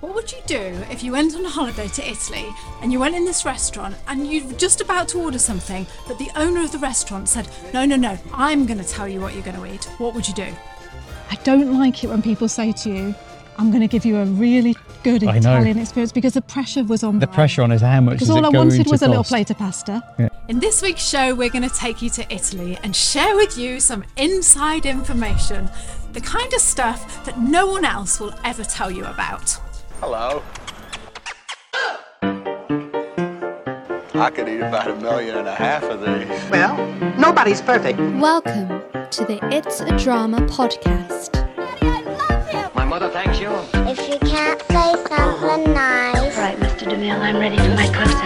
What would you do if you went on a holiday to Italy and you went in this restaurant and you're just about to order something, but the owner of the restaurant said, No, no, no, I'm going to tell you what you're going to eat? What would you do? I don't like it when people say to you, I'm going to give you a really good I know. Italian experience because the pressure was on The Brian. pressure on is how much Because is all it I going wanted to was a little plate of pasta. In this week's show, we're going to take you to Italy and share with you some inside information, the kind of stuff that no one else will ever tell you about. Hello. I could eat about a million and a half of these. Well, nobody's perfect. Welcome to the It's a Drama podcast. Daddy, My mother thanks you. If you can't say something nice, Right, Mr. DeMille, I'm ready for my close-up.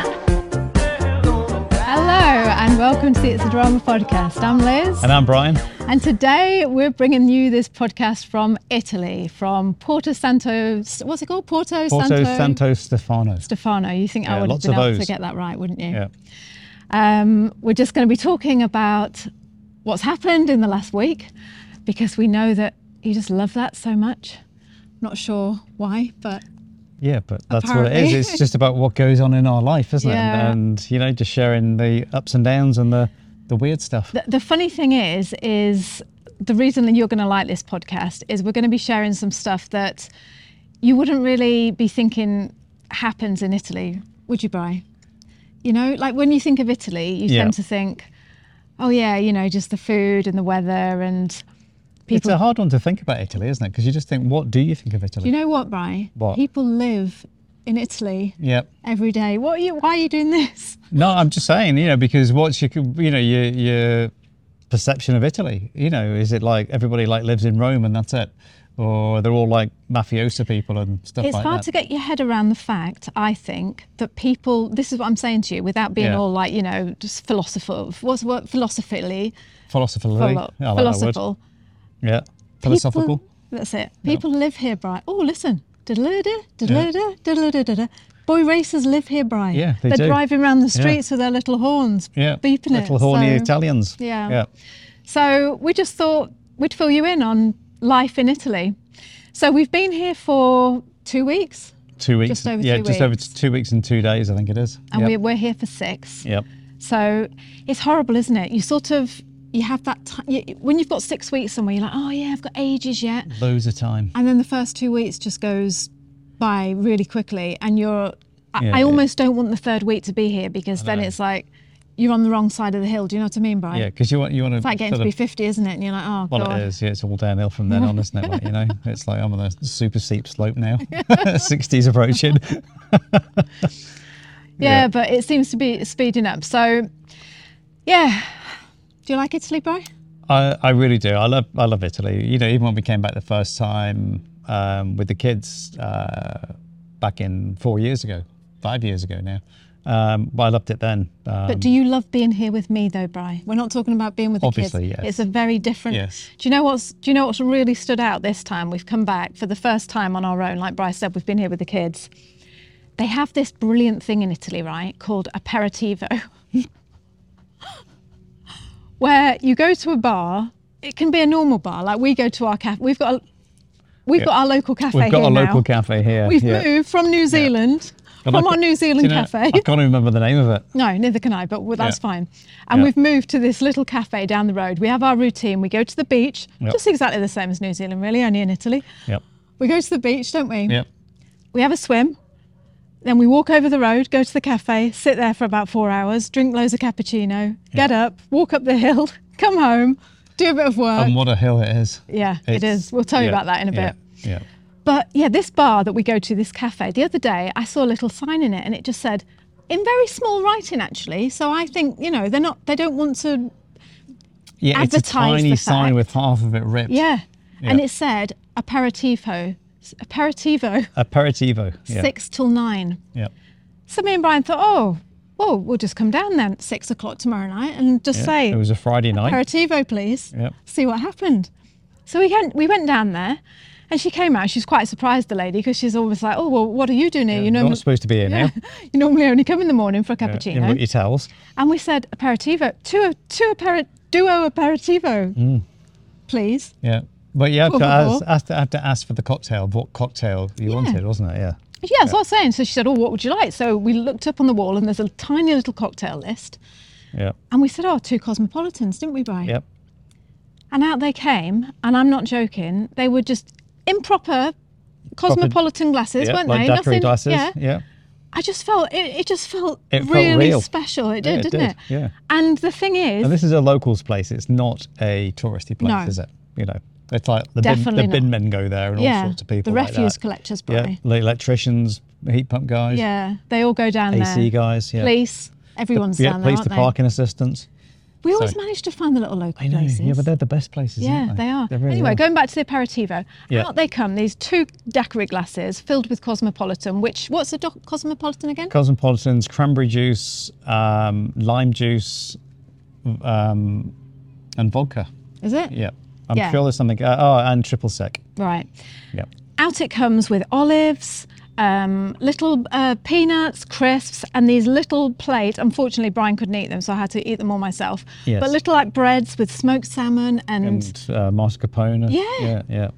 Welcome to the It's a Drama podcast. I'm Liz. And I'm Brian. And today we're bringing you this podcast from Italy, from Porto Santo, what's it called? Porto, Porto Santo Santo Stefano. Stefano. You think I Yeah, would have been able to get that right, wouldn't you? Yeah. Um, we're just going to be talking about what's happened in the last week because we know that you just love that so much. Not sure why, but Yeah, but that's what it Apparently. is. It's just about what goes on in our life, isn't Yeah. it? And, you know, just sharing the ups and downs and the, the weird stuff. the, the funny thing is, is the reason that you're going to like this podcast is we're going to be sharing some stuff that you wouldn't really be thinking happens in Italy, would you, Bri? You know, like when you think of Italy, you Yeah. tend to think, oh yeah, you know, just the food and the weather and It's a hard one to think about Italy, isn't it? Because you just think, what do you think of Italy? Do you know what, Bri? What? People live in Italy Yep. every day. What are you? Why are you doing this? No, I'm just saying, you know, because what's your, you know, your your perception of Italy? You know, is it like everybody like lives in Rome and that's it, or they're all like mafiosa people and stuff It's like hard that? to get your head around the fact, I think, that people. This is what I'm saying to you, without being Yeah. all like, you know, just philosopher. What's word? Philosophically. Philosophically, Philo- I like philosophical. Yeah, philosophical. People, that's it. People live here, Brian. Oh, listen. Boy racers live here, Brian. Yeah, they They're do. driving around the Yeah. streets with their little horns, Yeah, beeping little it. horny so- Italians. Yeah. yeah. So we just thought we'd fill you in on life in Italy. So we've been here for two weeks, Two weeks. Just over yeah, two just over weeks. two weeks and two days, I think it is. and yep. we're, we're here for six. Yep. So it's horrible, isn't it? You sort of you have that time when you've got six weeks somewhere. You're like, oh yeah, I've got ages yet, Loads of time. and then the first two weeks just goes by really quickly, and you're. I, Yeah, I yeah. almost don't want the third week to be here because then it's like you're on the wrong side of the hill. Do you know what I mean, Brian? Yeah, because you want you want to. It's like getting to be 50, isn't it? And you're like, oh Well, god. it is. Yeah, it's all downhill from then on, isn't it? Like, you know, it's like I'm on a super steep slope now. 60s approaching. Yeah, Yeah. but it seems to be speeding up. So, yeah. Do you like Italy, Brian? I, I really do. I love I love Italy. You know, even when we came back the first time um, with the kids uh, back in four years ago, five years ago now. Um, but I loved it then. Um, But do you love being here with me, though, Bri? We're not talking about being with the Obviously, kids. yes. It's a very different. Yes. Do you know what's Do you know what's really stood out this time? We've come back for the first time on our own. Like Bryce said, we've been here with the kids. They have this brilliant thing in Italy, right, called aperitivo, where you go to a bar. It can be a normal bar, like we go to our cafe. We've got a, we've Yeah. got our local cafe we've got here a now. local cafe here. We've yeah. moved from New Zealand, And from I our New Zealand you know, cafe. I can't even remember the name of it. No, neither can I, but that's Yeah. fine. And Yeah. we've moved to this little cafe down the road. We have our routine. We go to the beach, Yep. just exactly the same as New Zealand, really, only in Italy. Yep. We go to the beach, don't we? Yep. We have a swim. Then we walk over the road, go to the cafe, sit there for about four hours, drink loads of cappuccino, get up, walk up the hill, come home, do a bit of work. And what a hill it is. yeah, it It's- We'll tell you yeah, about that in a yeah, bit. Yeah. But yeah, this bar that we go to, this cafe, the other day I saw a little sign in it and it just said, in very small writing actually. So I think, you know, they're not, they don't want to, Yeah, it's a tiny sign with half of it ripped. yeah. And it said aperitivo, aperitivo, Aperitivo. Yeah. six till nine. Yeah. So me and Brian thought, oh, well, we'll just come down then at six o'clock tomorrow night and just yeah. say, It was a Friday night. aperitivo, please. Yep. See what happened. So we went, we went down there and she came out. She was quite surprised, the lady, because she's always like, oh, well, what are you doing here? Yeah, you you're know, not supposed to be here now. you normally only come in the morning for a cappuccino. You've got your towels. And we said aperitivo, two, two aperi- duo aperitivo, Mm. please. Yeah. But you have to, Por ask, to have to ask for the cocktail. What cocktail you wanted, wasn't it? Yeah. Yeah, so I was saying. So she said, "Oh, what would you like?" So we looked up on the wall, and there's a tiny little cocktail list, Yeah. and we said, "Oh, two cosmopolitans, didn't we, Brian?" Yep. And out they came, and I'm not joking. They were just improper cosmopolitan glasses, yeah, weren't like they? Nothing. glasses. Yeah. Yeah. I just felt it. It just felt It felt really real. special. It Yeah, did, it didn't did, it? yeah. And the thing is, And this is a locals place. It's not a touristy place, No. is it? You know, it's like the bin, the bin men go there and all sorts of people. the like refuse that. collectors, Yeah, Brian. the electricians, heat pump guys, Yeah, they all go down AC there. AC guys, yeah. Police, everyone's yeah, down there, police, the parking assistants. We always So- manage to find the little local I know, places. yeah, but they're the best places. Yeah, aren't they are. Really anyway, are. going back to the aperitivo, Yeah. out they come, these two daiquiri glasses filled with cosmopolitan, which, what's the doc- cosmopolitan again? Cosmopolitans, cranberry juice, um, lime juice, um, and vodka. Is it? Yeah, I'm Yeah. sure there's something. Uh, oh, and triple sec. Right. Yeah. Out it comes with olives, um, little uh, peanuts, crisps, and these little plates. Unfortunately, Brian couldn't eat them, so I had to eat them all myself. Yes. But little like breads with smoked salmon and, And uh, mascarpone. Yeah. Yeah, yeah.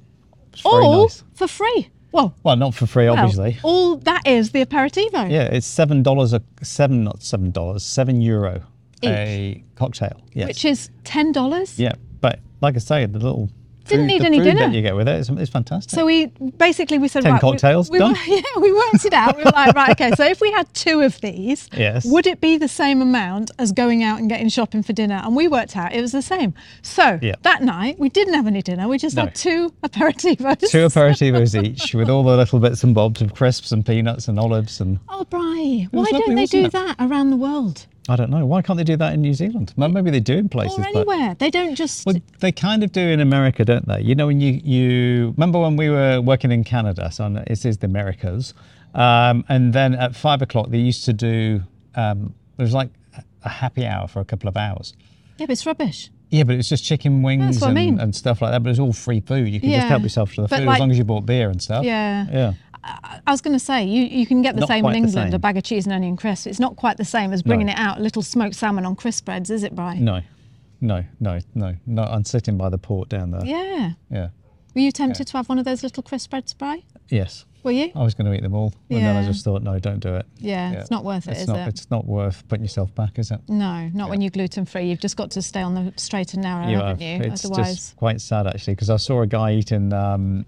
All nice. for free. Well, Well, not for free, well, obviously. all that is the aperitivo. Yeah, it's seven dollars a seven, not seven dollars, seven euro a cocktail. Yes. Which is ten dollars. yeah, but like I say, the little Didn't food, need any dinner. that you get with it. it is, is fantastic. So we basically we said 10 right, we- cocktails, we, done. Yeah, we worked it out. We were like, right, okay. So if we had two of these, Yes. would it be the same amount as going out and getting shopping for dinner? And we worked out it was the same. So Yeah. that night we didn't have any dinner. We just No. had two aperitivos. Two aperitivos each with all the little bits and bobs of crisps and peanuts and olives and Oh, Bri, why was don't they do it? that around the world I don't know why can't they do that in New Zealand? Well, Maybe they do in places, or but anywhere? They don't just. well, they kind of do in America, don't they? You know, when you you remember when we were working in Canada, so it is the Americas, um, and then at five o'clock they used to do um, it was like a happy hour for a couple of hours. yeah, but it's rubbish. Yeah, but it's just chicken wings what I and, mean. and stuff like that. But it's all free food. You can just help yourself to the But food like- as long as you bought beer and stuff. Yeah. Yeah. I was going to say, you, you can get the Not same in England, a bag of cheese and onion crisps. It's not quite the same as bringing it out, a little smoked salmon on crisp breads, is it, Brian? No, no, no, no, no. I'm sitting by the port down there. Yeah. Yeah. Were you tempted to have one of those little crisp breads, Brian? Yes. Were you? I was going to eat them all, and then I just thought, no, don't do it. Yeah, it's not worth it, it's is not, it? It's not worth putting yourself back, is it? No, not when you're gluten free. You've just got to stay on the straight and narrow, You haven't have. you? It's Otherwise, just quite sad actually, because I saw a guy eating um,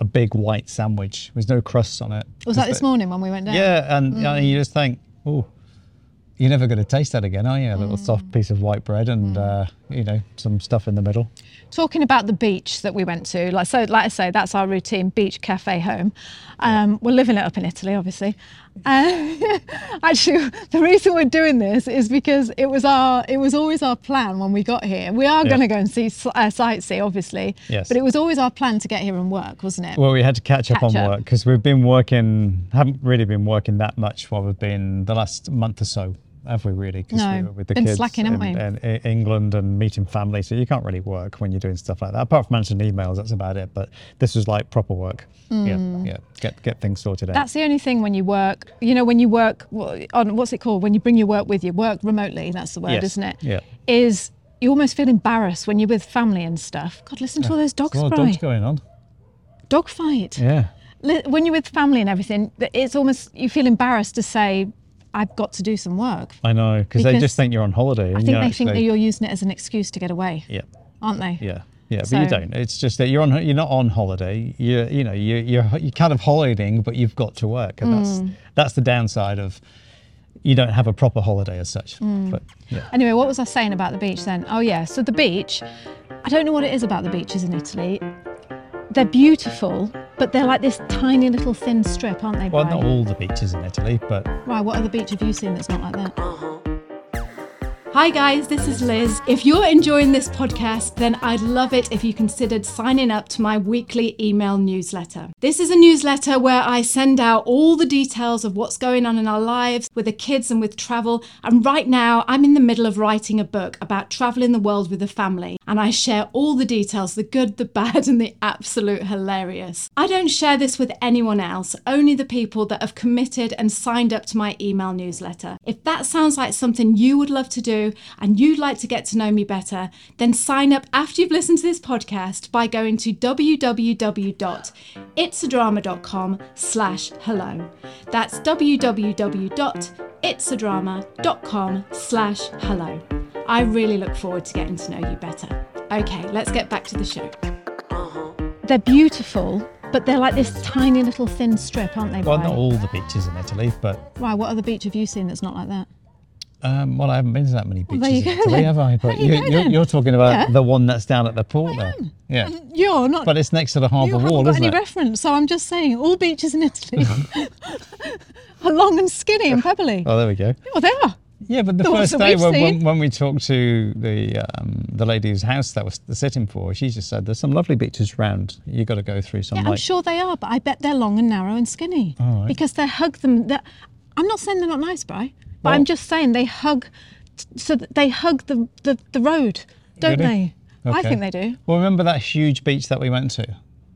a big white sandwich with no crusts on it. was that this morning when we went down? Yeah, and, and Mm. you just think, oh, you're never going to taste that again, are you? A little Mm. soft piece of white bread and uh, you know some stuff in the middle. Talking about the beach that we went to, like so, like I say, that's our routine: beach, cafe, home. Um, we're living it up in Italy, obviously. Uh, actually, the reason we're doing this is because it was our, it was always our plan when we got here. We are Yeah. going to go and see uh, sightsee, obviously. Yes. But it was always our plan to get here and work, wasn't it? Well, we had to catch up Catch on up. work because we've been working, haven't really been working that much while we've been the last month or so, have we really? 'Cause No, we were with the been kids slacking, haven't in, we? in England and meeting family, so you can't really work when you're doing stuff like that. Apart from answering emails, that's about it. But this was like proper work. Yeah, yeah. Get get things sorted out. Mm. That's the only thing when you work. You know, when you work on what's it called? When you bring your work with you, work remotely. That's the word, Yes, isn't it? yeah. Is you almost feel embarrassed when you're with family and stuff. God, listen to all those dogs, There's a lot of Bri. dogs going on. Dog fight. Yeah. When you're with family and everything, it's almost you feel embarrassed to say, "I've got to do some work." I know because they just think you're on holiday. I think they think that you're using it as an excuse to get away, Yeah. aren't they? Yeah, yeah, So- but you don't. It's just that you're on. You're not on holiday. You you know you you're you're kind of holidaying, but you've got to work, and Mm. that's that's the downside of you don't have a proper holiday as such. Mm. But yeah, Anyway, what was I saying about the beach then? Oh, yeah. So the beach, I don't know what it is about the beaches in Italy. They're beautiful, but they're like this tiny little thin strip, aren't they? well, Brian? not all the beaches in Italy, but Right, what other beach have you seen that's not like that? Uh-huh. Hi guys, this is Liz. If you're enjoying this podcast, then I'd love it if you considered signing up to my weekly email newsletter. This is a newsletter where I send out all the details of what's going on in our lives with the kids and with travel. And right now, I'm in the middle of writing a book about traveling the world with the family. And I share all the details the good, the bad, and the absolute hilarious. I don't share this with anyone else, only the people that have committed and signed up to my email newsletter. If that sounds like something you would love to do, do and you'd like to get to know me better, then sign up after you've listened to this podcast by going to www.itsadrama.com slash hello. That's www.itsadrama.com slash hello. I really look forward to getting to know you better. Okay, let's get back to the show. Uh-huh. They're beautiful, but they're like this tiny little thin strip, aren't they? Well, Brian? not all the beaches in Italy, but Why? What other beach have you seen that's not like that? Um, well, I haven't been to that many beaches there you in go Italy, then. have I? But you you, go you're, you're talking about Yeah. the one that's down at the port there. Yeah, You're not. but it's next to the harbour wall, got isn't any it? reference, so I'm just saying all beaches in Italy are long and skinny and pebbly. Oh, there we go. Well, they are. Yeah, but the The first day when, when, when we talked to the um, the lady whose house that was the sitting for, she just said there's some lovely beaches around. You've got to go through some Yeah, like I'm sure they are, but I bet they're long and narrow and skinny right. because they hug them. they're- I'm not saying they're not nice, Bri, but Well- I'm just saying they hug. So they hug the, the, the road, don't Really? they? I think they do. Well, remember that huge beach that we went to?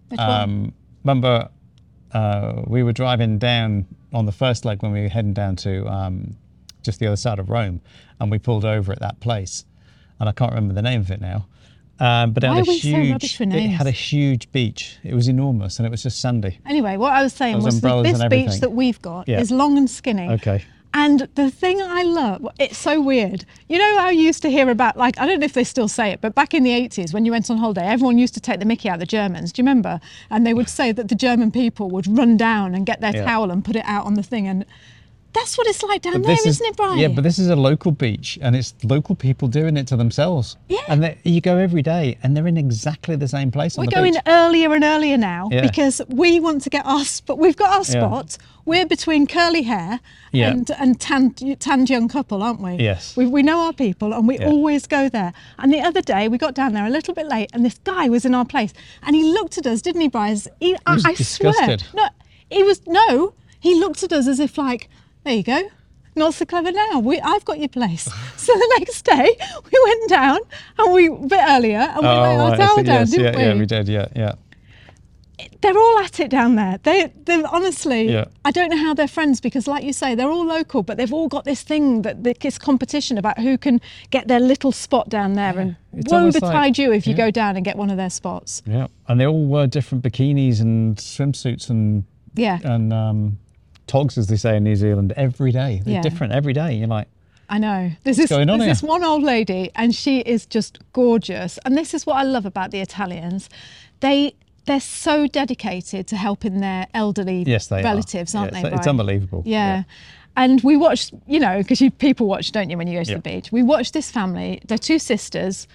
Which one? Um, remember, uh, we were driving down on the first leg when we were heading down to um, just the other side of Rome, and we pulled over at that place, and I can't remember the name of it now. Um, but it Why had a we so huge. It had a huge beach. It was enormous, and it was just sandy. Anyway, what I was saying was that this beach that we've got Yeah. is long and skinny. Okay. And the thing I love, it's so weird. You know, how you used to hear about, like, I don't know if they still say it, but back in the 80s, when you went on holiday, everyone used to take the mickey out of the Germans. Do you remember? And they would say that the German people would run down and get their Yeah. towel and put it out on the thing. And that's what it's like down But there, is- isn't it, Brian? Yeah, but this is a local beach, and it's local people doing it to themselves. Yeah. And they, you go every day, and they're in exactly the same place We're the going beach. earlier and earlier now Yeah. because we want to get our spot. We've got our Yeah. spot. We're between curly hair Yeah. and and tan, tanned young couple, aren't we? Yes. We, we know our people and we Yeah. always go there. And the other day we got down there a little bit late and this guy was in our place and he looked at us, didn't he, Brian? He, I, was I swear. disgusted. No, he was no. He looked at us as if like, there you go. Not so clever now. We, I've got your place. so the next day we went down and we a bit earlier and we Oh, laid our towel down, yes, didn't yeah, we? yeah, we did, yeah, yeah. they're all at it down there. They, they honestly, Yeah. I don't know how they're friends because, like you say, they're all local, but they've all got this thing that this competition about who can get their little spot down there, and It's woe betide like- you if you go down and get one of their spots. Yeah, and they all wear different bikinis and swimsuits and Yeah, and um, togs, as they say in New Zealand, every day. They're Yeah. different every day. You're like, I know. There's this, going on there's this one old lady, and she is just gorgeous. And this is what I love about the Italians. They they're so dedicated to helping their elderly yes, they relatives, are. aren't Yeah, they? It's, it's unbelievable. Yeah. And we watched, you know, because you people watch, don't you, when you go to Yeah. the beach? We watched this family. They're two sisters,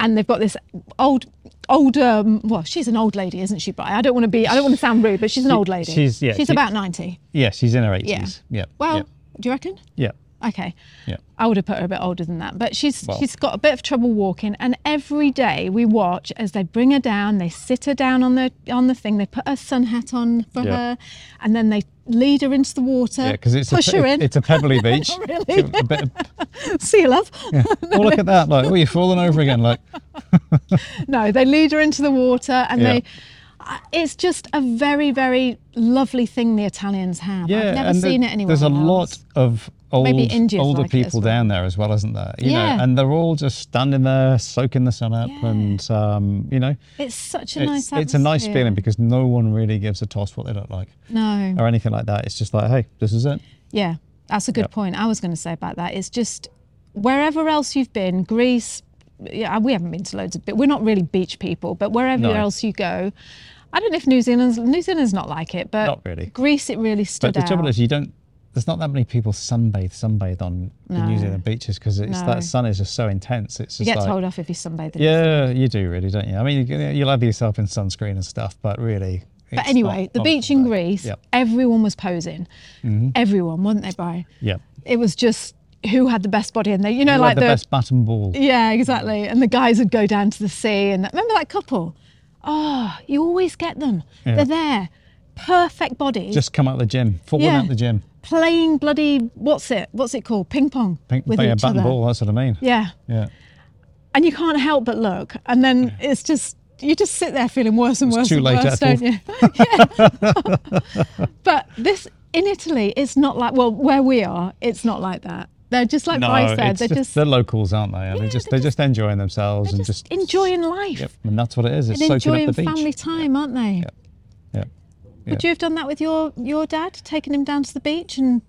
and they've got this old, old. Um, well, she's an old lady, isn't she? But I don't want to be. I don't want to sound rude, but she's an old lady. she's- yeah, She's she- about ninety. Yeah, she's in her Yeah. 80s. Yeah. Well, yeah. do you reckon? yeah. Okay. Yeah. I would have put her a bit older than that, but she's Well. she's got a bit of trouble walking. And every day we watch as they bring her down, they sit her down on the on the thing, they put her sun hat on for Yeah. her, and then they lead her into the water, Yeah, because it's push a, her pe- in. it's a pebbly beach. Really? A See you, love. oh, look at that! Like, oh, you're falling over again. Like, No, they lead her into the water, and Yeah. they. It's just a very, very lovely thing the Italians have. yeah, I've never seen it anywhere There's a else. lot of old, older like people well. down there as well, isn't there? You Yeah. know, and they're all just standing there, soaking the sun up, Yeah. and um, you know, It's such a it's, nice. it's a nice feeling because no one really gives a toss what they look like No. or anything like that. It's just like, hey, this is it. Yeah, that's a good Yep. point. I was going to say about that. It's just wherever else you've been, Greece. Yeah, we haven't been to loads of, but we're not really beach people. But wherever No. else you go, I don't know if New Zealand's New Zealand's not like it, but Not really. Greece, it really stood But the out. trouble is, you don't. There's not that many people sunbathe, sunbathe on the New Zealand beaches because it's No. that sun is just so intense. It's you get like, told off if you sunbathe. yeah, you do really, don't you? I mean, you- you'll have yourself in sunscreen and stuff, but really. But anyway, not- the not beach in. Greece, Yep. everyone was posing. Mm-hmm. Everyone, wasn't they, Brian? Yep. It was just who had the best body, and they, you know, You like like the, best and ball. Yeah, exactly. And the guys would go down to the sea, and remember that couple? Oh, you always get them. Yeah. They're there, perfect bodies, Just come out the gym, falling Yeah. out the gym. Playing bloody what's it? What's it called? Ping pong Ping, with play a each bat other. ball. That's what I mean. Yeah, Yeah. and you can't help but look, and then it's just you just sit there feeling worse and It's worse too and late worse, don't you? yeah. but this in Italy, it's not like well, where we are, it's not like that. They're just like Bryce said. They're just, just, the locals, aren't they? And Yeah, they're just they're they're just enjoying themselves they're and just, just enjoying life Yep, and that's what it is. It's and soaking enjoying up the beach. family time, aren't they? Yeah. Would you have done that with your your dad, taking him down to the beach and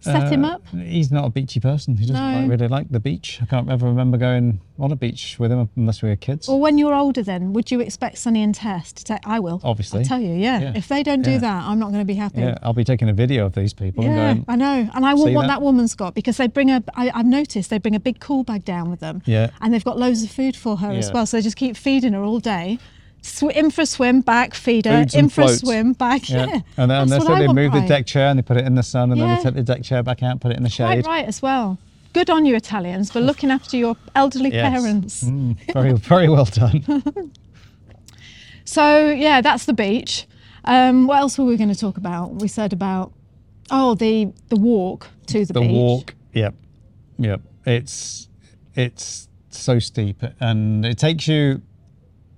set him Uh, up? He's not a beachy person. He doesn't No. like, really like the beach. I can't ever remember going on a beach with him unless we were kids. Or when you're older, then would you expect Sonny and Tess to take? I will. Obviously. I'll tell you. Yeah. Yeah. If they don't do Yeah. that, I'm not going to be happy. yeah, I'll be taking a video of these people Yeah, and I know, and I want what that? that woman's got because they bring a. I, I've noticed they bring a big cool bag down with them. Yeah. And they've got loads of food for her as well, so they just keep feeding her all day. Sw- in for a swim, back, feeder. In for a swim, back. Yeah. yeah. And then, That's what they move the deck chair and they put it in the sun and then they take the deck chair back out, and put it in the Quite shade. right as well. Good on you, Italians, for looking after your elderly Yes. parents. Mm, very, very well done. So yeah, that's the beach. Um, what else were we going to talk about? We said about oh the the walk to the, the beach. The walk yep yep it's it's so steep and it takes you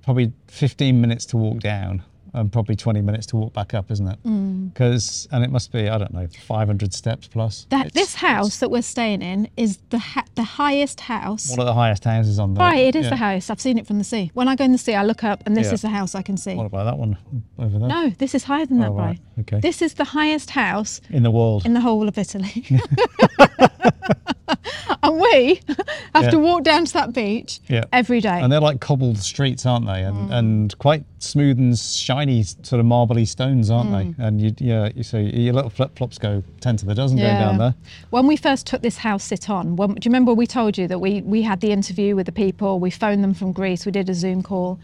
probably 15 minutes to walk down and probably 20 minutes to walk back up isn't it Mm. because and it must be i don't know 500 steps plus That It's- this house that we're staying in is the ha- the highest house. one of the highest houses on the Right, it is yeah. the house. I've seen it from the sea. When I go in the sea, I look up and this Yeah. is the house I can see. what about that one over there No, this is higher than that, Oh, right. Bri. Okay. This is the highest house in the world in the whole of Italy. and we have to walk down to that beach Yeah. every day. and they're like cobbled streets aren't they and Mm. and quite smooth and shiny sort of marbly stones aren't Mm. they and you yeah you so your little flip-flops go 10 to the dozen going down there When we first took this house sit on, when, do you remember we told you that we, we had the interview with the people, we phoned them from Greece, we did a Zoom call.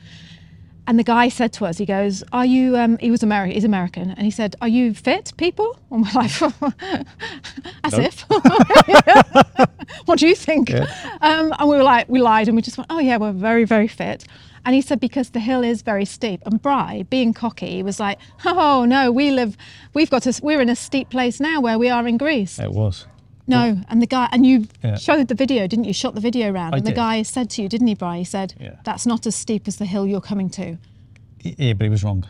And the guy said to us, he goes, Are you, um, he was American, he's American, and he said, Are you fit people? And we're like, As if. what do you think? Yeah. Um, and we were like, we lied and we just went, Oh, yeah, we're very, very fit. And he said, Because the hill is very steep. And Bri, being cocky, was like, Oh, no, we live, we've got us. we're in a steep place now where we are in Greece. it was No, and the guy, and you Yeah. showed the video, didn't you? Shot the video around, I and the did. guy said to you, didn't he, Bri? He said, Yeah. "That's not as steep as the hill you're coming to." yeah but he was wrong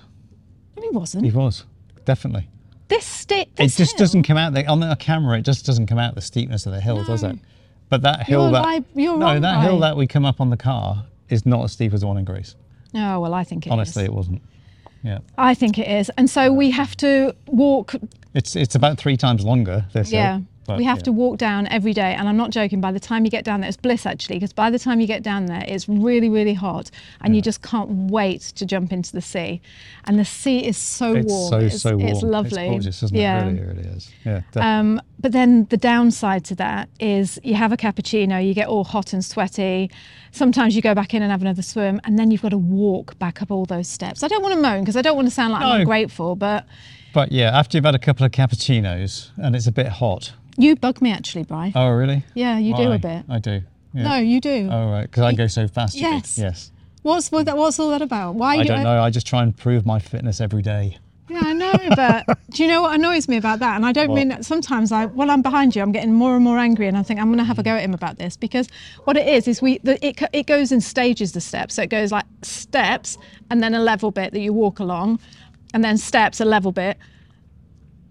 he wasn't. He was, definitely. this steep. It just doesn't come out the, on the camera. It just doesn't come out the steepness of the hill, does it? But that hill You're that no, wrong, that hill that we come up on the car is not as steep as the one in Greece. No, well, I think it is. Honestly, it wasn't. Yeah, I think it is, and so we have to walk. it's it's about three times longer. This hill, Yeah, but we have yeah. to walk down every day, and I'm not joking. By the time you get down there, it's bliss actually, because by the time you get down there, it's really, really hot, and you just can't wait to jump into the sea. And the sea is so It's warm. so it's, so warm. It's lovely. It's gorgeous, isn't yeah. it? Really, it really is. Yeah. Um, but then the downside to that is you have a cappuccino, you get all hot and sweaty. Sometimes you go back in and have another swim, and then you've got to walk back up all those steps. I don't want to moan because I don't want to sound like I'm ungrateful, but but yeah, after you've had a couple of cappuccinos and it's a bit hot. You bug me actually, Bri. Oh, really? yeah, you do Why? a bit. I do. Yeah. No, you do. Oh, right. Because I go so fast. you do. Yes. Yes. What's what that? What's all that about? Why? I you, don't know. I just try and prove my fitness every day. Yeah, I know, but do you know what annoys me about that? And I don't What? mean that sometimes I, while I'm behind you, I'm getting more and more angry, and I think I'm going to have a go at him about this because what it is is we the, it co- it goes in stages. The steps, so it goes like steps, and then a level bit that you walk along, and then steps, a level bit.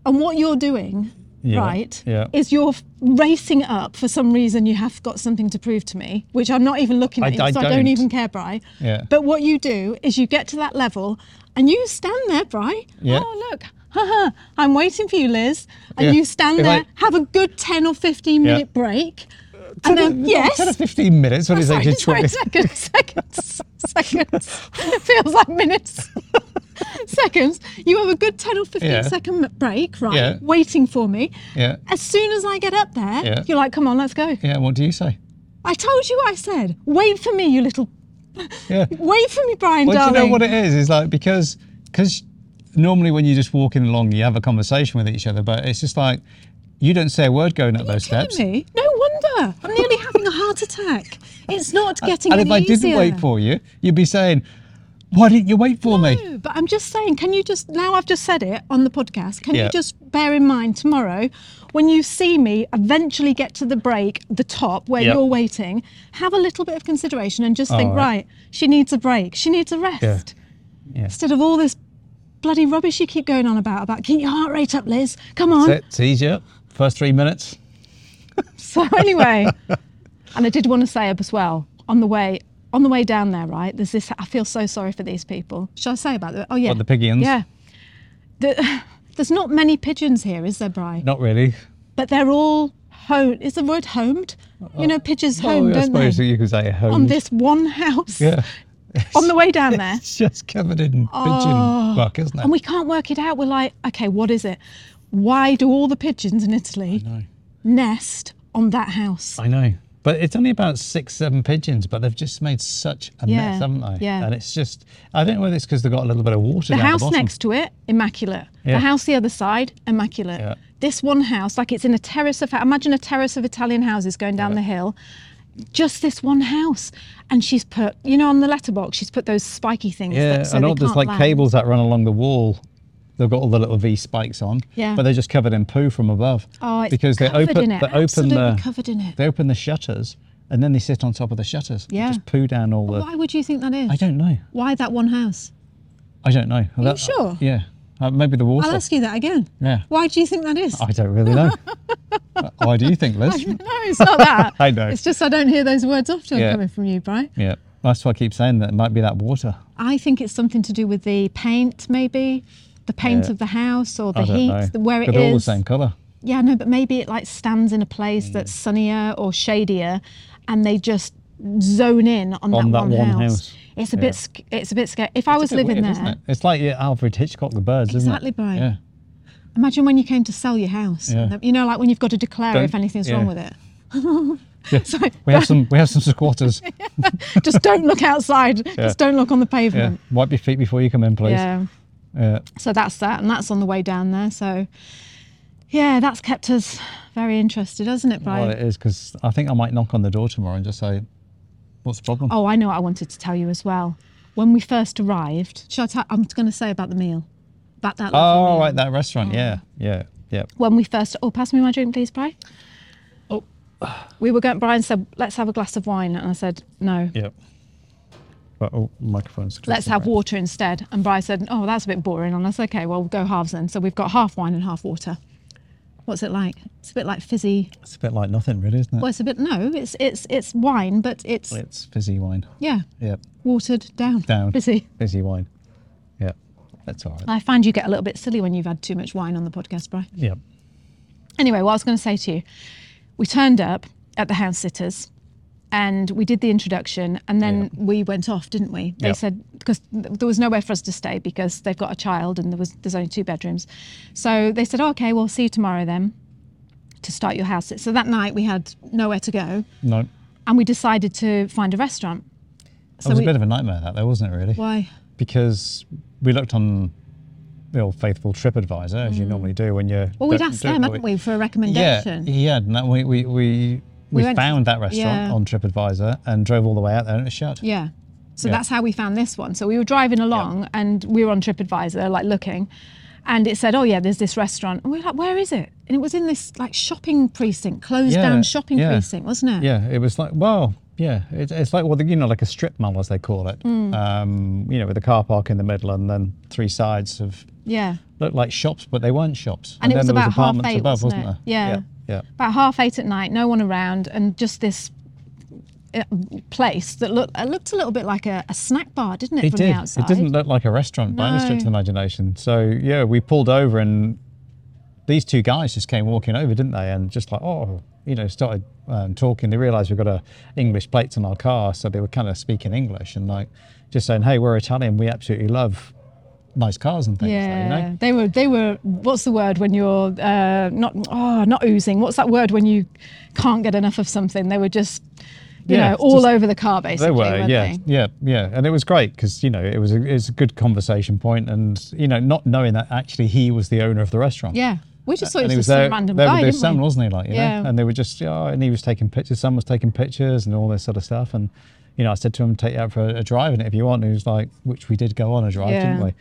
And what you're doing, Yeah, right, yeah. is you're racing up for some reason. You have got something to prove to me, which I'm not even looking I- at, you, I so I don't don't. even care, Bri. Yeah. But what you do is you get to that level and you stand there, Bri. Yeah. Oh, look. I'm waiting for you, Liz. And Yeah. you stand If I- there, have a good 10 or 15 Yeah. minute And then, yes. 10 or 15 minutes. What is sorry, that? sorry, 20? seconds, seconds, seconds. It feels like minutes. seconds. You have a good 10 or 15 Yeah. second break, right? Yeah. Waiting for me. Yeah. As soon as I get up there, Yeah. you're like, come on, let's go. Yeah. What do you say? I told you what I said. Wait for me, you little. Yeah. Wait for me, Brian, Well, do darling. you know what it is? It's like because because normally when you're just walking along, you have a conversation with each other, but it's just like you don't say a word going up those steps. me? No wonder. I'm nearly having a heart attack. It's not uh, getting And if I didn't wait for you, you'd be saying, "Why didn't you wait for me?" No, but I'm just saying, can you just, now I've just said it on the podcast, can Yeah. you just bear in mind tomorrow when you see me eventually get to the break, the top where Yep. you're waiting, have a little bit of consideration and just think, All right. right, she needs a break, she needs a rest. Yeah. Instead of all this bloody rubbish you keep going on about, about keep your heart rate up, Liz. Come on. That's it. It's easier. First three minutes. So anyway, and I did want to say as well on the way on the way down there, right? There's this. I feel so sorry for these people. Shall I say about it? Oh yeah, What, the pigeons? Yeah. The, there's not many pigeons here, is there, Bri? Not really. But they're all home. Is the word homed? Uh, you know, pigeons Oh, home, I don't suppose they? you could say home. On this one house. Yeah. On the way down there. It's just covered in pigeon Oh. buck, isn't it? And we can't work it out. We're like, okay, what is it? Why do all the pigeons in Italy nest on that house? I know. But it's only about six, seven pigeons, but they've just made such a Yeah, mess, haven't they? yeah. And it's just, I don't know whether it's because they've got a little bit of water The house the next to it, immaculate. Yeah. The house the other side, immaculate. Yeah. This one house, like it's in a terrace of, imagine a terrace of Italian houses going down the hill. Just this one house. And she's put, you know, on the letterbox, she's put those spiky things. Yeah, so and all there's like land. cables that run along the wall. They've got all the little V spikes on, Yeah. but they're just covered in poo from above. Oh, it's because they covered open, in it, they open absolutely the, covered in it. They open the shutters, and then they sit on top of the shutters. Yeah. just poo down all the. Why would you think that is? I don't know. Why that one house? I don't know. Are you sure? Yeah, uh, maybe the water. I'll ask you that again. Yeah. Why do you think that is? I don't really know. Why do you think, Liz? No, it's not that. I know. It's just I don't hear those words often Yeah. coming from you, Brian. Yeah, that's why I keep saying that it might be that water. I think it's something to do with the paint, maybe the paint Yeah. of the house or the heat, know. the, where it is. all the same colour. Yeah, no, but maybe it like stands in a place Mm. that's sunnier or shadier, and they just zone in on, On that, that one, one house. house. It's a Yeah. bit. It's a bit scary. If I was It's a bit living weird, there, it? It's like Alfred Hitchcock, The Birds, isn't it? Exactly? Brian. Yeah. imagine when you came to sell your house. Yeah. You know, like when you've got to declare Don't- if anything's yeah. wrong with it. so We have some we have some squatters. just don't look outside. Just don't look on the yeah. pavement. Wipe your feet before you come in, please. yeah. Yeah. So that's that, and that's on the way down there. So, yeah, that's kept us very interested, hasn't it, Brian? Well, it is because I think I might knock on the door tomorrow and just say, "What's the problem?" oh, I know what I wanted to tell you as well. When we first arrived, shall I tell, I'm going to say about the meal. About that. Oh, meal. right, that restaurant. Oh. Yeah, yeah, yeah. When we first, oh, pass me my drink, please, Brian. Oh. We were going. Brian said, "Let's have a glass of wine," and I said, "No, Yeah. But oh, microphone's. let's have water instead." And Brian said, "Oh, that's a bit boring." And I said, "Okay, well, we'll go halves then." So we've got half wine and half water. What's it like? It's a bit like fizzy. It's a bit like nothing, really, isn't it? Well, it's a bit no. It's it's it's wine, but it's It's fizzy wine. yeah, Yeah, watered down. down. Busy. Fizzy wine. Yeah, that's all right. I find you get a little bit silly when you've had too much wine on the podcast, Brian. Yeah. Anyway, what I was going to say to you, we turned up at the house sitters and we did the introduction and then we went off, didn't we? They Yep. said because there was nowhere for us to stay because they've got a child and there was there's only two bedrooms. So they said, oh, "Okay, we'll see you tomorrow then." To start your house. So that night we had nowhere to go No, and we decided to find a restaurant. it was we- a bit of a nightmare that, though, wasn't it? Really? Why? Because we looked on the old faithful TripAdvisor, as you normally do when you're. Mm. Well, we'd asked them, hadn't we, for a Yeah, recommendation? yeah. No, we we we, we, went- found that restaurant yeah. on TripAdvisor and drove all the way out there and it was shut. Yeah. So Yeah. that's how we found this one. So we were driving along and we were on TripAdvisor, like looking, and it said, "Oh yeah, there's this restaurant." And we were like, "Where is it?" And it was in this like shopping precinct, closed Yeah, down shopping yeah. precinct, wasn't it? Yeah, it was like, well, yeah, it, it's like, well, you know, like a strip mall, as they call it. Hmm. Um, you know, with a car park in the middle and then three sides of Yeah. looked like shops, but they weren't shops. And it then was there about half apartments eight, above, wasn't it? there? Yeah. yeah, yeah. About half eight at night, no one around, and just this uh, place that looked looked a little bit like a, a snack bar, didn't it, It from did. the outside? It didn't look like a restaurant by any stretch of the imagination. So yeah, we pulled over and these two guys just came walking over, didn't they? And just like, oh, you know, started um, talking. They realised we've got a English plates on our car, so they were kind of speaking English and like just saying, hey, we're Italian. We absolutely love nice cars and things. Yeah, you know? they were. They were. What's the word when you're uh, not? Oh, not oozing. What's that word when you can't get enough of something? They were just, you Yeah, know, all just- over the car basically. They were, yeah, they? yeah, yeah, and it was great because you know it was a, it was a good conversation point, and you know not knowing that actually he was the owner of the restaurant. Yeah. We just thought it was just there, some random there guy, didn't son, we? wasn't he? Like, you Yeah. know, and they were just, oh, and he was taking pictures. Son was taking pictures and all this sort of stuff. And you know, I said to him, take you out for a, a drive in it if you want. And he was like, which we did go on a drive, didn't we?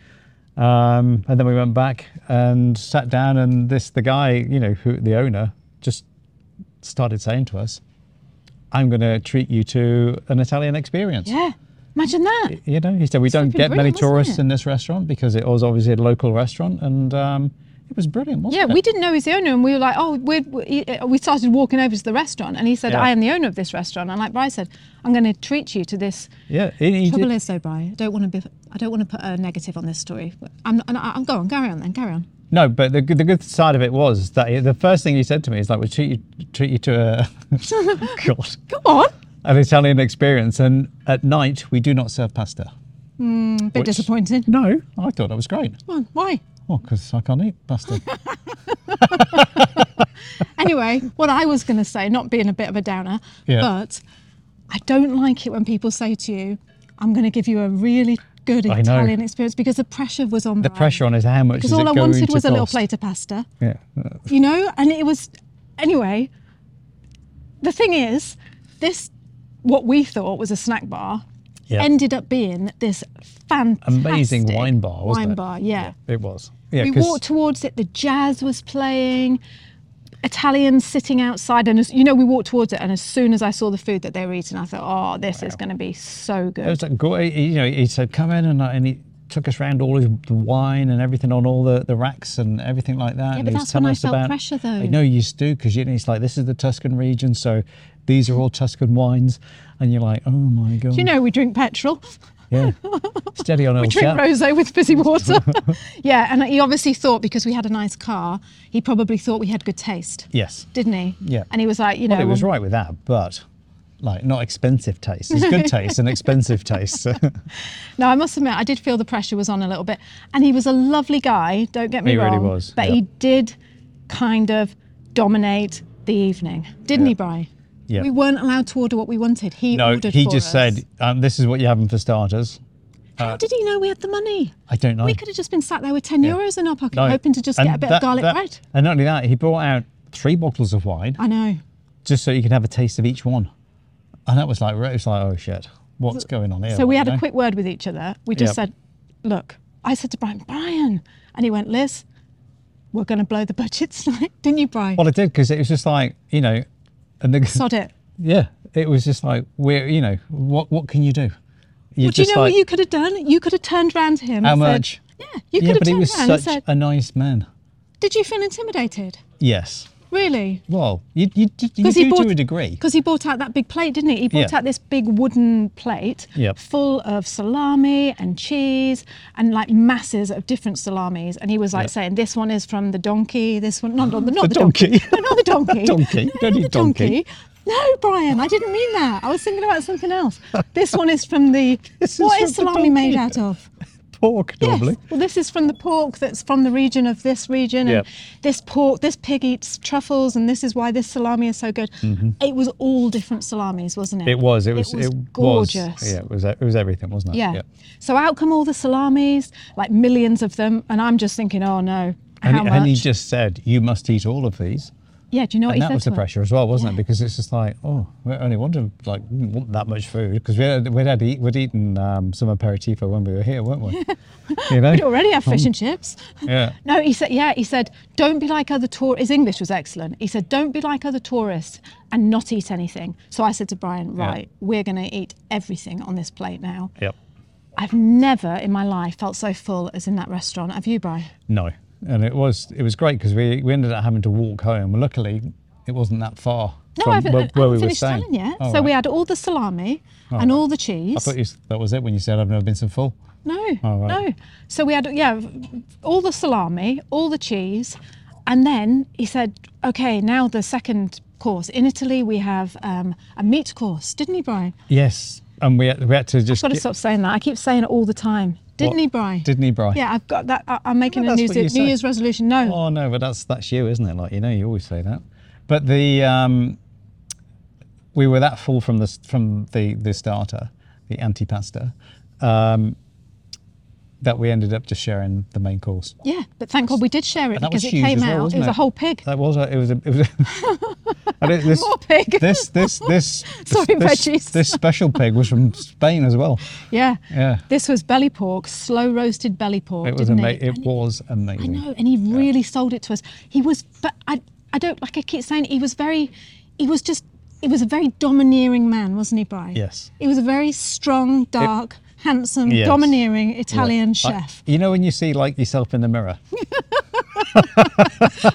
Um, and then we went back and sat down, and this the guy, you know, who the owner, just started saying to us, "I'm going to treat you to an Italian experience." Yeah. Imagine that. You know, he said we don't get many tourists in this restaurant because it was obviously a local restaurant, and um, It was brilliant, wasn't Yeah, it? we didn't know he's the owner, and we were like, oh, we're, we uh, we started walking over to the restaurant, and he said, Yeah. I am the owner of this restaurant, and like Bri said, I'm going to treat you to this. Yeah, he, he Trouble did. is, though, Bri, I don't want to be, I don't want to put a negative on this story. I'm, I'm, I'm go on, carry on then, carry on. No, but the, good- the good side of it was that he, the first thing he said to me is like, "We treat you treat you to a God, Come on. an Italian experience, and at night we do not serve pasta." A bit Which- disappointed. No, I thought that was great. Come on, why? Oh, well, because I can't eat pasta. Anyway, what I was going to say, not being a bit of a downer, Yeah. but I don't like it when people say to you, I'm going to give you a really good I know. Italian experience because the pressure was on the Brian. pressure on is how much Because all I wanted was a little plate of pasta, Yeah, you know? And it was, anyway, the thing is, this, what we thought was a snack bar, Yeah. ended up being this fantastic amazing wine bar, wasn't wine it? bar, yeah. it was. Yeah, we walked towards it, the jazz was playing, Italians sitting outside, and as, you know, we walked towards it, and as soon as I saw the food that they were eating, I thought, oh, this is going to be so good." It was like, go, you know, he said, come in and, and he took us around all his the wine and everything on all the, the racks and everything like that. Yeah, and but he was that's when telling I us felt about, pressure, though. I know you do because you know, it's like, this is the Tuscan region, so these are all Tuscan wines. And you're like, oh my God. Do you know we drink petrol? Yeah. Steady on We old drink chap. rosé with fizzy water. yeah, and he obviously thought because we had a nice car, he probably thought we had good taste, Yes. didn't he? Yeah. And he was like, you know, Well, it was right with that, but like not expensive taste. It's good taste and expensive taste. No, I must admit, I did feel the pressure was on a little bit. And he was a lovely guy, don't get me He wrong. really was, But yeah. he did kind of dominate the evening, didn't he, Bri? Yeah. We weren't allowed to order what we wanted. He no, ordered he for just us. said, um, this is what you're having for starters. How did he know we had the money? I don't know. We could have just been sat there with 10 euros in our pocket, No. hoping to just And get a bit that- of garlic that- bread. And not only that, he brought out three bottles of wine I know. just so you could have a taste of each one. And that was like, it was like, oh shit, what's going on here? So we had a quick word with each other. We just Yep. said, look, I said to Brian, Brian. And he went, Liz, we're going to blow the budget tonight. Didn't you, Brian? Well, it did because it was just like, you know, and the, Sod it. yeah, it was just like, we're, you know, what what can you do? You Well, do you know what you could have done? You could have turned round to him How and much? said, Yeah, you could yeah, have but he turned was round and such said, a nice man. Did you feel intimidated? Yes. Really? Well, you you, you, you Because he do bought to a degree. Because he bought out that big plate, didn't he? He bought Yeah. out this big wooden plate Yep. full of salami and cheese and like masses of different salamis. And he was like Yep. saying, "This one is from the donkey. This one, not, not, not The the, donkey. donkey. no, not the donkey. Donkey. Don't the donkey. No, Brian, I didn't mean that. I was thinking about something else. This one is from the. This is what from is salami made out of? Pork normally. Yes. Well, this is from the pork that's from the region of this region, Yep. and this pork, this pig eats truffles, and this is why this salami is so good. Mm. It was all different salamis, wasn't it? Mm-hmm. It was. It was. It was was- gorgeous. yeah, it was. It was everything, wasn't it? Yeah. So out come all the salamis, like millions of them, and I'm just thinking, oh no, how he, much? and he just said, "You must eat all of these." Yeah, do you know what and he that said was to the pressure as well, wasn't it? Because it's just like, oh, we only wanted like we didn't want that much food because we had we'd had eat, we'd eaten um, some aperitivo when we were here, weren't we? you know. We'd already have fish and chips. Yeah. No, he said, yeah, he said, don't be like other tourists. His English was excellent. He said, don't be like other tourists and not eat anything. So I said to Brian, Yeah. right, we're going to eat everything on this plate now. Yep. I've never in my life felt so full as in that restaurant. Have you, Brian? No, and it was it was great because we we ended up having to walk home. Luckily, it wasn't that far No, from I haven't, where, where we finished staying. telling yet. Oh, so we had all the salami and all the cheese. I thought you, that was it when you said I've never been so full. No, Oh, right. no. So we had yeah, all the salami, all the cheese, and then he said, "Okay, now the second course. In Italy, we have um, a meat course, didn't he, Brian? Yes, and we had, we had to just. Got to get- stop saying that. I keep saying it all the time, didn't Brian? Didn't he, Brian? Yeah, I've got that. I'm making a New, New. Year's resolution. No, Oh no, but that's that's you, isn't it? Like you know, you always say that. But the um, we were that full from the from the the starter, the antipasta, um, that we ended up just sharing the main course. yeah, but thank God we did share it because it came well, out. it was it? a whole pig. That was a, it was a, it was. A, this, More pig. This this this Sorry, this, veggies. this special pig was from Spain as well. Yeah, Yeah. This was belly pork, slow roasted belly pork. It was didn't it? It was I know, and he really sold it to us. He was, but I, I don't like. I keep saying he was very, he was just, he was a very domineering man, wasn't he, Brian? Yes. He was a very strong, dark, handsome, Yes. domineering Italian I- chef. you know when you see like yourself in the mirror.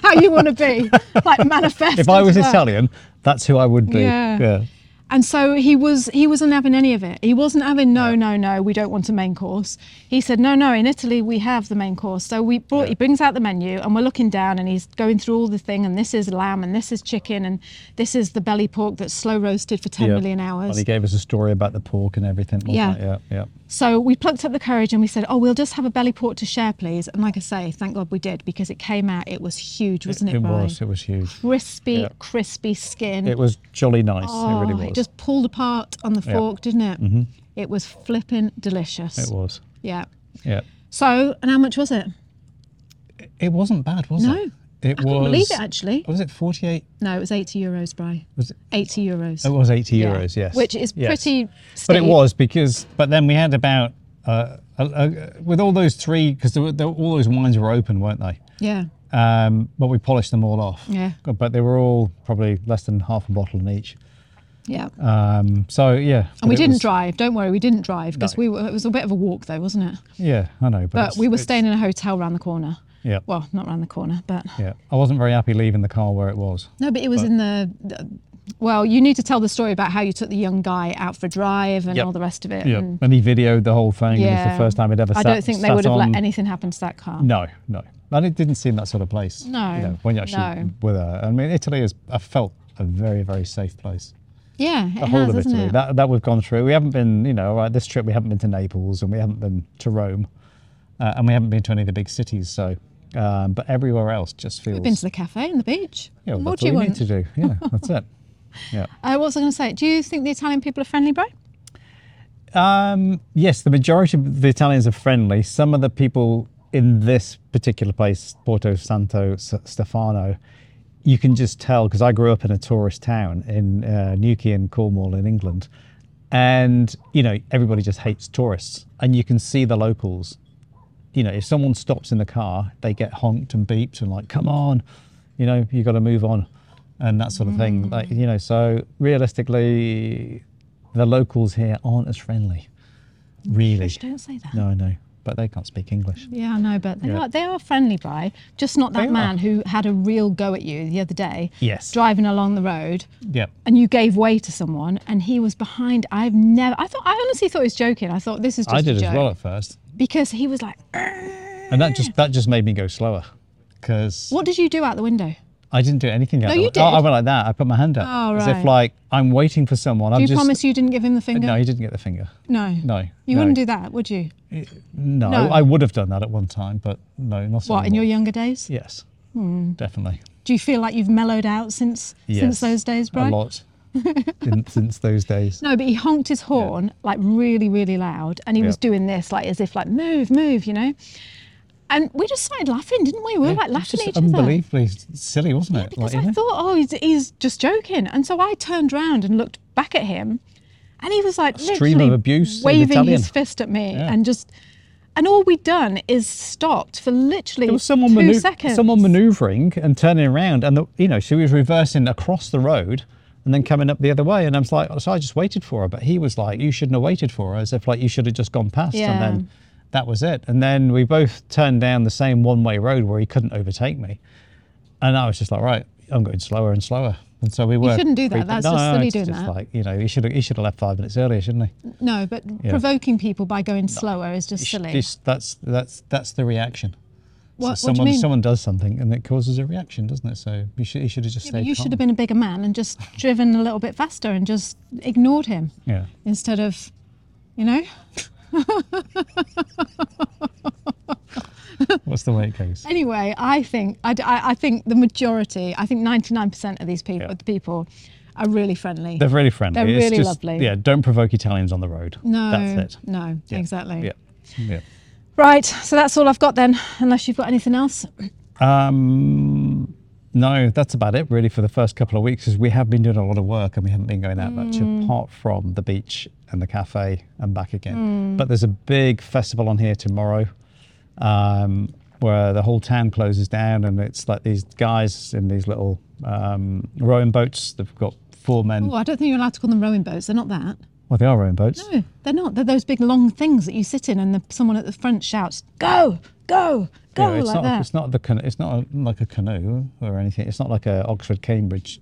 how you want to be, like manifest. If I was that. Italian, that's who I would be. Yeah. yeah. And so he was he wasn't having any of it. He wasn't having no, no, no, we don't want a main course. He said, No, no, in Italy we have the main course. So we brought he brings out the menu and we're looking down and he's going through all the thing and this is lamb and this is chicken and this is the belly pork that's slow roasted for ten Yeah. million And hours. he gave us a story about the pork and everything. Yeah. it? yeah, yeah. So we plucked up the courage and we said, Oh, we'll just have a belly pork to share, please. And like I say, thank God we did because it came out, it was huge, wasn't it, It Brian? was. It was huge. Crispy, Yeah. crispy skin. It was jolly nice. oh, it really was. just pulled apart on the Yeah. fork, didn't it? Mm-hmm. It was flipping delicious. It was. Yeah. Yeah. So, and how much was it? It wasn't bad, was it? No. it? It I was. believe it actually. Was it 48? No, it was 80 euros, Bri. Was it? 80 euros. It was 80 Yeah. euros, yes. Which is Yes. pretty But it was because, but then we had about, uh, uh, uh, with all those three, because all those wines were open, weren't they? Yeah. Um, but we polished them all off. Yeah. But they were all probably less than half a bottle in each. Yeah. Um, so yeah. and we didn't was- drive. Don't worry, we didn't drive because No. we were, it was a bit of a walk though, wasn't it? Yeah, I know. But, But we were staying in a hotel round the corner. Yeah. Well, not around the corner, but Yeah. I wasn't very happy leaving the car where it was. no, but it was in the, the. Well, you need to tell the story about how you took the young guy out for a drive and Yep. all the rest of it. Yeah. and- And he videoed the whole thing. Yeah. It was the first time he'd ever I sat, don't think they would have on- let anything happen to that car. No, no. And it didn't seem that sort of place. No, You know, when you actually no. with her. I mean, Italy is, I felt, a very, very safe place. Yeah, it The whole has, of Italy. it? That, that we've gone through. We haven't been, you know, right, this trip we haven't been to Naples and we haven't been to Rome. Uh, and we haven't been to any of the big cities. So, um, but everywhere else just feels. We've been to the cafe and the beach. yeah, well, what do you we want? need to do. Yeah, that's it. Yeah. Uh, what was I going to say? Do you think the Italian people are friendly, bro? Um, yes, the majority of the Italians are friendly. Some of the people in this particular place, Porto Santo S- Stefano, you can just tell because I grew up in a tourist town in uh, Newquay in Cornwall in England, and you know everybody just hates tourists, and you can see the locals. You know, if someone stops in the car, they get honked and beeped and like, "Come on," you know, you got to move on, and that sort of thing. Mm. Like, you know, so realistically, the locals here aren't as friendly. Really? Don't say that. No, I know. But they can't speak English. Yeah, I know, but they Yeah. are they are friendly, by Just not They that are. man who had a real go at you the other day. Yes. Driving along the road, Yep. and you gave way to someone, and he was behind. I've never. I thought. I honestly thought he was joking. I thought this is just I did a as well at first. Because he was like, And that just that just made me go slower. Because "What did you do out the window? I didn't do anything. out No, you. Oh, I went like that. I put my hand up. Oh, As right. if like I'm waiting for someone. Do I'm you just, promise you didn't give him the finger? No, he didn't get the finger. No. No. You no. wouldn't do that, would you? Eh, no, No. I would have done that at one time, but no, not so. What in your anymore. younger days? Yes. Hmm. Definitely. Do you feel like you've mellowed out since Yes. since those days, Brian? A lot. In- since those days. No, but he honked his horn like really, really loud, and he was doing this like as if like move, move, you know. And we just started laughing, didn't we? We were Yeah, like laughing just at each other. unbelievably silly, wasn't it? Because Like, I yeah. thought, oh, he's, he's just joking, and so I turned round and looked back at him, and he was like Stream of abuse waving his fist at me, Yeah. and just. And all we'd done is stopped for literally There was someone, two manu- seconds. someone manoeuvring and turning around, and the, you know she was reversing across the road and then coming up the other way. And I was like, so I just waited for her, but he was like, you shouldn't have waited for her, as if like you should have just gone past, Yeah. and then that was it. And then we both turned down the same one-way road where he couldn't overtake me, and I was just like, right, I'm going slower and slower. And so we were. shouldn't do that. That's no, just silly doing just that. Like you know, he should have he should have left five minutes earlier, shouldn't he? No, but Yeah. provoking people by going slower is just silly. that's that's that's the reaction. What- what do someone does something and it causes a reaction, doesn't it? So you should he should have just Yeah, stayed. you should have been a bigger man and just driven a little bit faster and just ignored him Yeah. instead of, you know. What's the way it goes? Anyway, I think I, I- I think the majority, I think 99% of these people, Yeah. the people, are really friendly. They're really friendly. They're It's really just- lovely. Yeah. Don't provoke Italians on the road. no, That's it. no, Yeah. exactly. Yeah. Yeah. Right, so that's all I've got then, unless you've got anything else. Um, no, that's about it really for the first couple of weeks because we have been doing a lot of work and we haven't been going out much Mm. apart from the beach and the cafe and back again. Mm. But there's a big festival on here tomorrow um, where the whole town closes down and it's like these guys in these little um, rowing boats. They've got four men. Oh, I don't think you're allowed to call them rowing boats. They're not that. Well, they are rowing boats. No, they're not. They're those big long things that you sit in, and the, someone at the front shouts, "Go, go, go know, it's like not. that. It's not the. It's not a, like a canoe or anything. It's not like a Oxford Cambridge.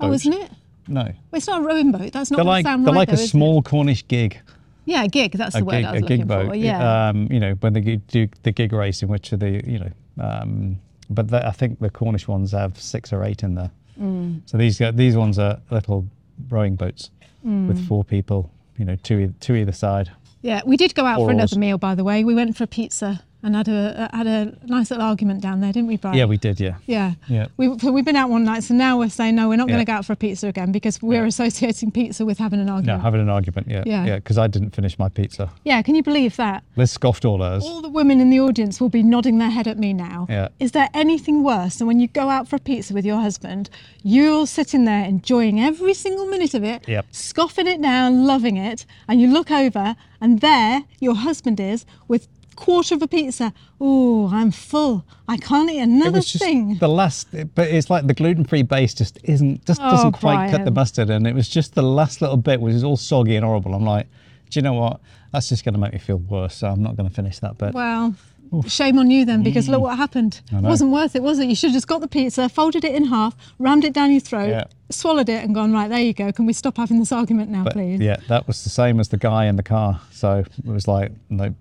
oh, isn't it? No. Well, it's not a rowing boat. That's not They're like they're like though, a is it? small Cornish gig. Yeah, a gig. That's a the word gig, I was a gig looking boat. for. Yeah. Um, you know, when they do the gig race, in which are the you know, um, but the, I think the Cornish ones have six or eight in there. Mm. So these go- these ones are little rowing boats Mm. with four people. You know, two two either side. Yeah, we did go out for another meal, by the way. We went for a pizza and had a had a nice little argument down there, didn't we, Brian? Yeah, we did. Yeah. Yeah. Yeah. We, we've been out one night, so now we're saying no, we're not going to go out for a pizza again because we're Yeah. associating pizza with having an argument. No, having an argument. Yeah. Yeah. Yeah. Because I didn't finish my pizza. yeah, can you believe that? Liz scoffed all hers. All the women in the audience will be nodding their head at me now. Yeah. Is there anything worse than when you go out for a pizza with your husband, you're sitting there enjoying every single minute of it, Yep. scoffing it down, loving it, and you look over and there your husband is with quarter of a pizza. Oh, I'm full. I can't eat it another was just thing. the last, but it's like the gluten-free base just isn't, just Oh, doesn't quite cut the mustard, and it was just the last little bit, which is all soggy and horrible. I'm like, do you know what? That's just going to make me feel worse, so I'm not going to finish that bit. Well, shame on you then, because look what happened. It Mm. wasn't worth it, was it? You should have just got the pizza, folded it in half, rammed it down your throat, Yeah. swallowed it, and gone, right, there you go. Can we stop having this argument now, But please? yeah, that was the same as the guy in the car. So it was like, no.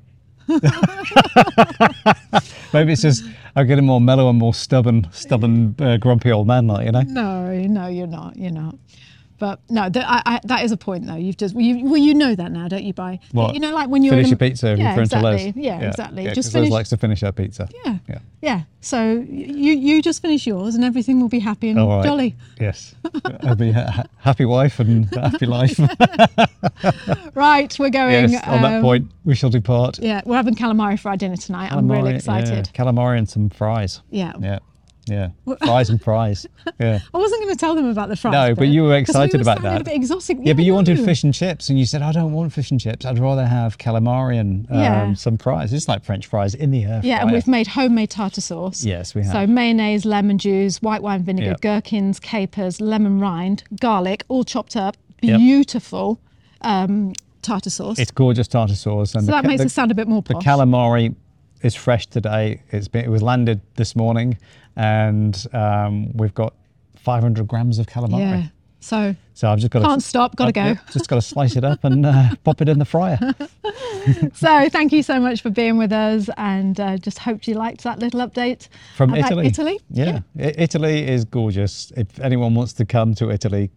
Maybe it's just I'm getting more mellow and more stubborn, stubborn, uh, grumpy old man, like you know. No, no, you're not. You're not. But no, th- I, I, that is a point though. You've just well you, well, you know that now, don't you, Bri? What? You know, like when you're finish in your pizza, yeah, exactly. Les. Yeah, exactly. Yeah, just finish. likes to finish her pizza. yeah, Yeah. yeah. So you you just finish yours, and everything will be happy and right. jolly. Yes. I'll be a happy wife and happy life. Right, we're going. yes. On that um, point, we shall depart. Yeah, we're having calamari for our dinner tonight. I'm really Calamari, yeah, excited. Calamari and some fries. Yeah. Yeah. Yeah. Fries and fries. Yeah. I wasn't going to tell them about the fries. No, but bit, you were excited were about that. A bit exotic. Yeah, but you wanted fish and chips, and you said, "I don't want fish and chips. I'd rather have calamari and um, Yeah. some fries." It's like French fries in the air. Yeah, and we've made homemade tartar sauce. Yes, we have. So mayonnaise, lemon juice, white wine vinegar, Yep. gherkins, capers, lemon rind, garlic, all chopped up. Yep. Beautiful um, tartar sauce. It's gorgeous tartar sauce, and so the, that makes the, it sound a bit more the calamari is fresh today. It's been it was landed this morning, and um, we've got 500 grams of calamari. yeah. So So I've just got Can't to stop, gotta go. just got to slice it up and uh, pop it in the fryer. so thank you so much for being with us, and uh, just hope you liked that little update From about Italy. Italy. Yeah. I- Italy is gorgeous. If anyone wants to come to Italy,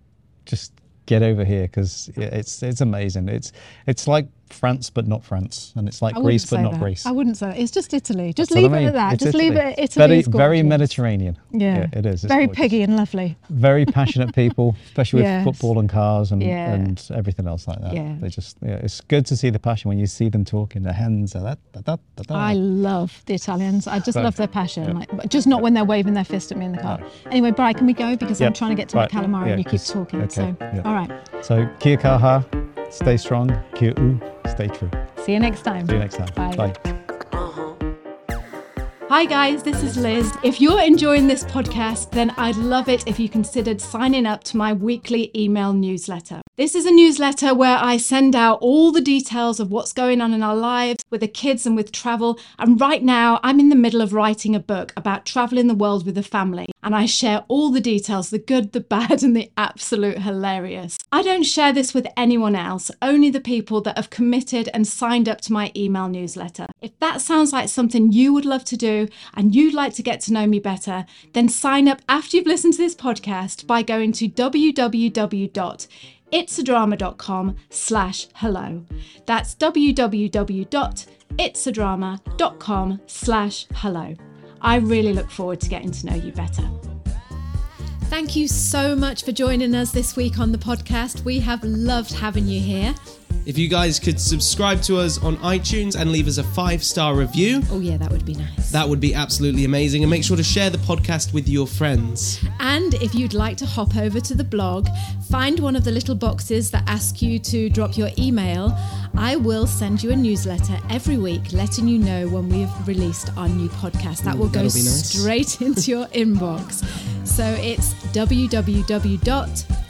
just get over here because it's it's amazing. It's it's like France but not France, and it's like Greece but not that. Greece. I wouldn't say that. It's just Italy. Just That's leave I it at that. It's just leave Italy. it. Italy Very very. Mediterranean. Yeah. it is. It's Very gorgeous. piggy and lovely. Very passionate people, especially Yes. with football and cars and, Yeah. and everything else like that. Yeah. They just yeah, it's good to see the passion when you see them talking. Their hands are that that that that. I love the Italians. I just So, love their passion. yeah. Like, just not when they're waving their fist at me in the car. No. Anyway, Bri, can we go because I'm trying to get to Right. my calamari Yeah, and you keep talking. okay, So, yeah. all right. So kia kaha, stay strong. Kia u, stay true. See you next time. See you next time. Bye. Bye. Uh-huh. Hi, guys, this is Liz. If you're enjoying this podcast, then I'd love it if you considered signing up to my weekly email newsletter. This is a newsletter where I send out all the details of what's going on in our lives with the kids and with travel. And right now, I'm in the middle of writing a book about traveling the world with a family. And I share all the details the good, the bad, and the absolute hilarious. I don't share this with anyone else, only the people that have committed and signed up to my email newsletter. If that sounds like something you would love to do and you'd like to get to know me better, then sign up after you've listened to this podcast by going to www.itsadrama.com slash hello. That's www.itsadrama.com slash hello. I really look forward to getting to know you better. Thank you so much for joining us this week on the podcast. We have loved having you here. If you guys could subscribe to us on iTunes and leave us a five star review, Oh, yeah, that would be nice. that would be absolutely amazing. And make sure to share the podcast with your friends. And if you'd like to hop over to the blog, find one of the little boxes that ask you to drop your email. I will send you a newsletter every week letting you know when we've released our new podcast. That will go that'll be nice. straight into your inbox. So it's